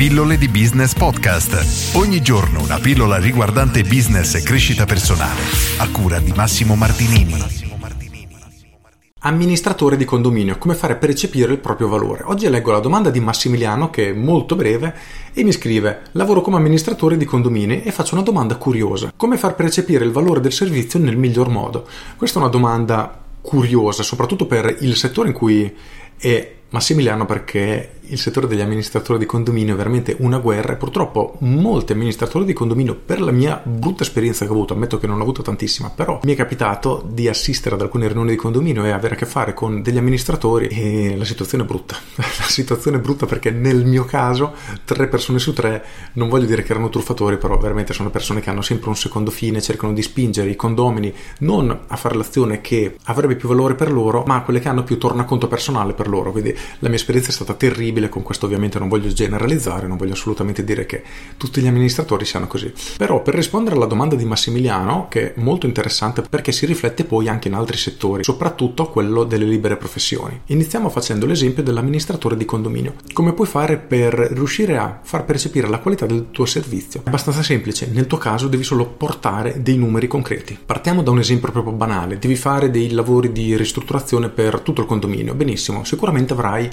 Pillole di Business Podcast. Ogni giorno una pillola riguardante business e crescita personale. A cura di Massimo Martinini. Amministratore di condominio, come fare a percepire il proprio valore? Oggi leggo la domanda di Massimiliano che è molto breve e mi scrive lavoro come amministratore di condomini e faccio una domanda curiosa. Come far percepire il valore del servizio nel miglior modo? Questa è una domanda curiosa, soprattutto per il settore in cui è Massimiliano perché il settore degli amministratori di condominio è veramente una guerra e purtroppo molti amministratori di condominio per la mia brutta esperienza che ho avuto, ammetto che non ho avuto tantissima, però mi è capitato di assistere ad alcune riunioni di condominio e avere a che fare con degli amministratori e la situazione è brutta. la situazione è brutta perché nel mio caso tre persone su tre, non voglio dire che erano truffatori, però veramente sono persone che hanno sempre un secondo fine, cercano di spingere i condomini non a fare l'azione che avrebbe più valore per loro, ma a quelle che hanno più tornaconto personale per loro. Quindi la mia esperienza è stata terribile possibile, con questo ovviamente non voglio generalizzare, non voglio assolutamente dire che tutti gli amministratori siano così. Però per rispondere alla domanda di Massimiliano, che è molto interessante perché si riflette poi anche in altri settori, soprattutto quello delle libere professioni. Iniziamo facendo l'esempio dell'amministratore di condominio. Come puoi fare per riuscire a far percepire la qualità del tuo servizio? È abbastanza semplice, nel tuo caso devi solo portare dei numeri concreti. Partiamo da un esempio proprio banale, devi fare dei lavori di ristrutturazione per tutto il condominio. Benissimo, sicuramente avrai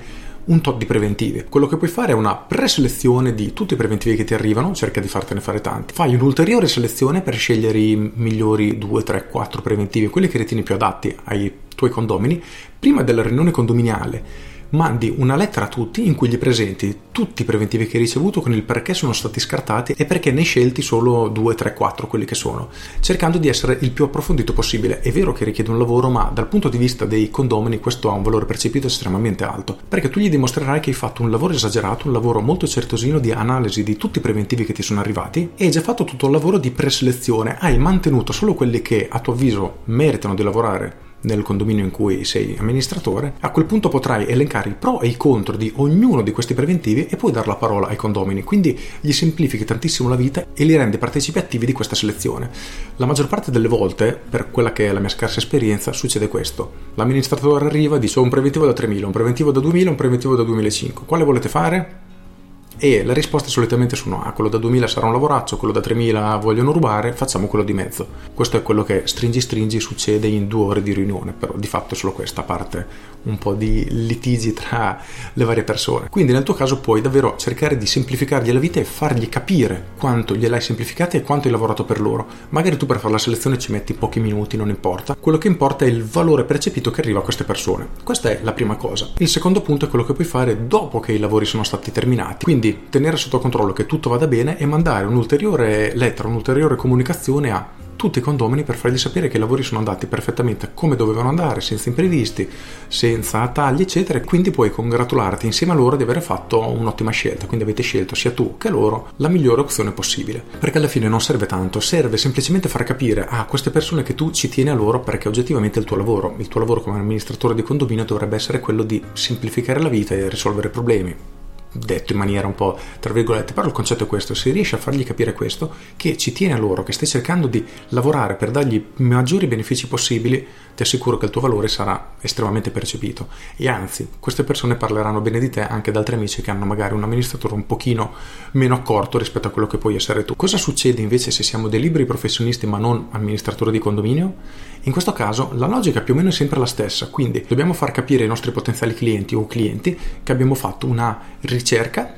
un tot di preventivi. Quello che puoi fare è una preselezione di tutti i preventivi che ti arrivano, cerca di fartene fare tanti. Fai un'ulteriore selezione per scegliere i migliori 2, 3, 4 preventivi, quelli che ritieni più adatti ai tuoi condomini, prima della riunione condominiale mandi una lettera a tutti in cui gli presenti tutti i preventivi che hai ricevuto con il perché sono stati scartati e perché ne hai scelti solo 2, 3, 4 quelli che sono, cercando di essere il più approfondito possibile. È vero che richiede un lavoro, ma dal punto di vista dei condomini questo ha un valore percepito estremamente alto, perché tu gli dimostrerai che hai fatto un lavoro esagerato, un lavoro molto certosino di analisi di tutti i preventivi che ti sono arrivati e hai già fatto tutto il lavoro di preselezione, hai mantenuto solo quelli che a tuo avviso meritano di lavorare nel condominio in cui sei amministratore, a quel punto potrai elencare i pro e i contro di ognuno di questi preventivi e poi dare la parola ai condomini, quindi gli semplifichi tantissimo la vita e li rendi partecipi attivi di questa selezione. La maggior parte delle volte, per quella che è la mia scarsa esperienza, succede questo. L'amministratore arriva e dice ho un preventivo da 3.000, un preventivo da 2.000, un preventivo da 2.500. Quale volete fare? E le risposte solitamente sono: ah, quello da 2000 sarà un lavoraccio, quello da 3000 vogliono rubare, facciamo quello di mezzo. Questo è quello che stringi stringi succede in due ore di riunione, però di fatto è solo questa parte un po' di litigi tra le varie persone. Quindi nel tuo caso puoi davvero cercare di semplificargli la vita e fargli capire quanto gliel'hai semplificata e quanto hai lavorato per loro. Magari tu per fare la selezione ci metti pochi minuti, non importa. Quello che importa è il valore percepito che arriva a queste persone. Questa è la prima cosa. Il secondo punto è quello che puoi fare dopo che i lavori sono stati terminati. Quindi quindi tenere sotto controllo che tutto vada bene e mandare un'ulteriore lettera, un'ulteriore comunicazione a tutti i condomini per fargli sapere che i lavori sono andati perfettamente come dovevano andare, senza imprevisti, senza tagli, eccetera. Quindi puoi congratularti insieme a loro di aver fatto un'ottima scelta. Quindi avete scelto sia tu che loro la migliore opzione possibile. Perché alla fine non serve tanto, serve semplicemente far capire a queste persone che tu ci tieni a loro perché oggettivamente è il tuo lavoro. Il tuo lavoro come amministratore di condominio dovrebbe essere quello di semplificare la vita e risolvere problemi detto in maniera un po' tra virgolette, però il concetto è questo, se riesci a fargli capire questo, che ci tiene a loro, che stai cercando di lavorare per dargli i maggiori benefici possibili, ti assicuro che il tuo valore sarà estremamente percepito. E anzi, queste persone parleranno bene di te anche ad altri amici che hanno magari un amministratore un pochino meno accorto rispetto a quello che puoi essere tu. Cosa succede invece se siamo dei liberi professionisti ma non amministratori di condominio? In questo caso la logica più o meno è sempre la stessa, quindi dobbiamo far capire ai nostri potenziali clienti o clienti che abbiamo fatto una ricerca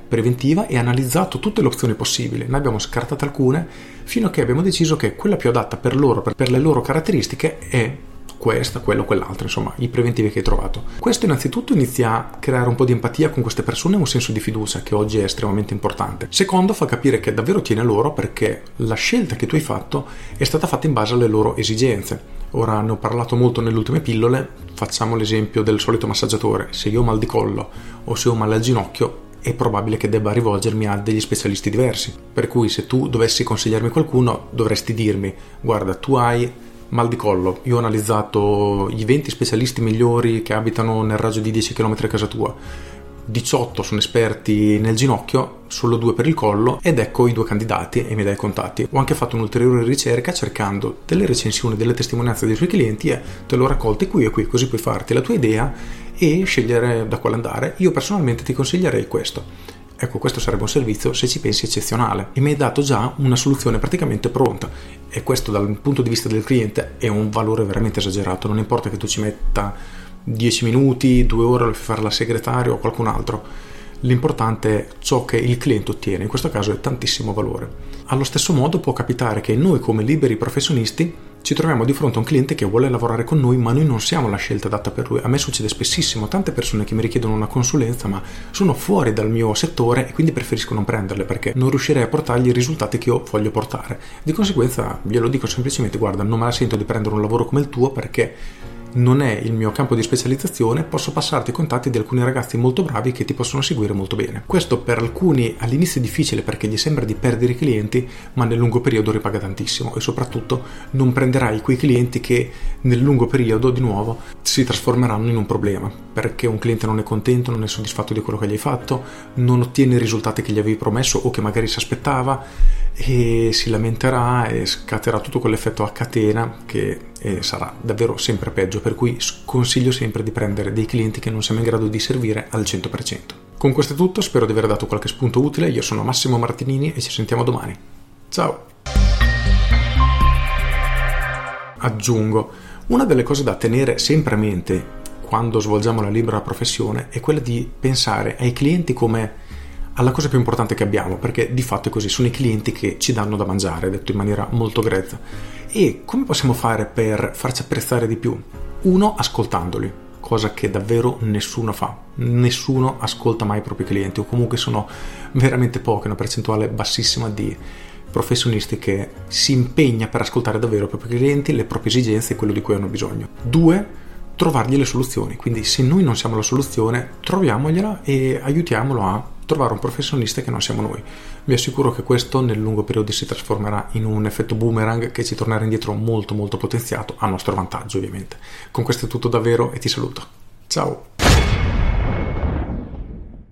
preventiva e analizzato tutte le opzioni possibili, ne abbiamo scartate alcune fino a che abbiamo deciso che quella più adatta per loro, per, le loro caratteristiche è questa, quello, quell'altro, insomma, i preventivi che hai trovato. Questo innanzitutto inizia a creare un po' di empatia con queste persone e un senso di fiducia che oggi è estremamente importante. Secondo, fa capire che davvero tiene loro perché la scelta che tu hai fatto è stata fatta in base alle loro esigenze. Ora ne ho parlato molto nelle ultime pillole, facciamo l'esempio del solito massaggiatore. Se io ho mal di collo o se ho mal al ginocchio, è probabile che debba rivolgermi a degli specialisti diversi. Per cui se tu dovessi consigliarmi qualcuno, dovresti dirmi: guarda, tu hai mal di collo. Io ho analizzato i 20 specialisti migliori che abitano nel raggio di 10 km a casa tua. 18 sono esperti nel ginocchio, solo due per il collo ed ecco i due candidati e mi dai i contatti. Ho anche fatto un'ulteriore ricerca cercando delle recensioni, delle testimonianze dei tuoi clienti e te l'ho raccolte qui e qui, così puoi farti la tua idea e scegliere da quale andare. Io personalmente ti consiglierei questo. Ecco, questo sarebbe un servizio, se ci pensi, eccezionale. E mi hai dato già una soluzione praticamente pronta. E questo dal punto di vista del cliente è un valore veramente esagerato, non importa che tu ci metta 10 minuti, 2 ore per fare la segretaria o qualcun altro, l'importante è ciò che il cliente ottiene, in questo caso è tantissimo valore. Allo stesso modo può capitare che noi come liberi professionisti ci troviamo di fronte a un cliente che vuole lavorare con noi, ma noi non siamo la scelta adatta per lui. A me succede spessissimo, tante persone che mi richiedono una consulenza, ma sono fuori dal mio settore e quindi preferisco non prenderle perché non riuscirei a portargli i risultati che io voglio portare. Di conseguenza glielo dico semplicemente, guarda, non me la sento di prendere un lavoro come il tuo perché non è il mio campo di specializzazione, posso passarti i contatti di alcuni ragazzi molto bravi che ti possono seguire molto bene. Questo per alcuni all'inizio è difficile perché gli sembra di perdere i clienti, ma nel lungo periodo ripaga tantissimo e soprattutto non prenderai quei clienti che nel lungo periodo di nuovo si trasformeranno in un problema, perché un cliente non è contento, non è soddisfatto di quello che gli hai fatto, non ottiene i risultati che gli avevi promesso o che magari si aspettava e si lamenterà e scatterà tutto quell'effetto a catena che eh, sarà davvero sempre peggio, per cui consiglio sempre di prendere dei clienti che non siamo in grado di servire al 100%. Con questo è tutto, spero di aver dato qualche spunto utile, io sono Massimo Martinini e ci sentiamo domani. Ciao! Aggiungo, una delle cose da tenere sempre a mente quando svolgiamo la libera professione è quella di pensare ai clienti come alla cosa più importante che abbiamo, perché di fatto è così, sono i clienti che ci danno da mangiare, detto in maniera molto grezza. E come possiamo fare per farci apprezzare di più? Uno, ascoltandoli, cosa che davvero nessuno fa. Nessuno ascolta mai i propri clienti, o comunque sono veramente poche, una percentuale bassissima di professionisti che si impegna per ascoltare davvero i propri clienti, le proprie esigenze e quello di cui hanno bisogno. Due, trovargli le soluzioni. Quindi se noi non siamo la soluzione, troviamogliela e aiutiamolo a trovare un professionista che non siamo noi. Vi assicuro che questo nel lungo periodo si trasformerà in un effetto boomerang che ci tornerà indietro molto molto potenziato a nostro vantaggio ovviamente. Con questo è tutto davvero e ti saluto. Ciao!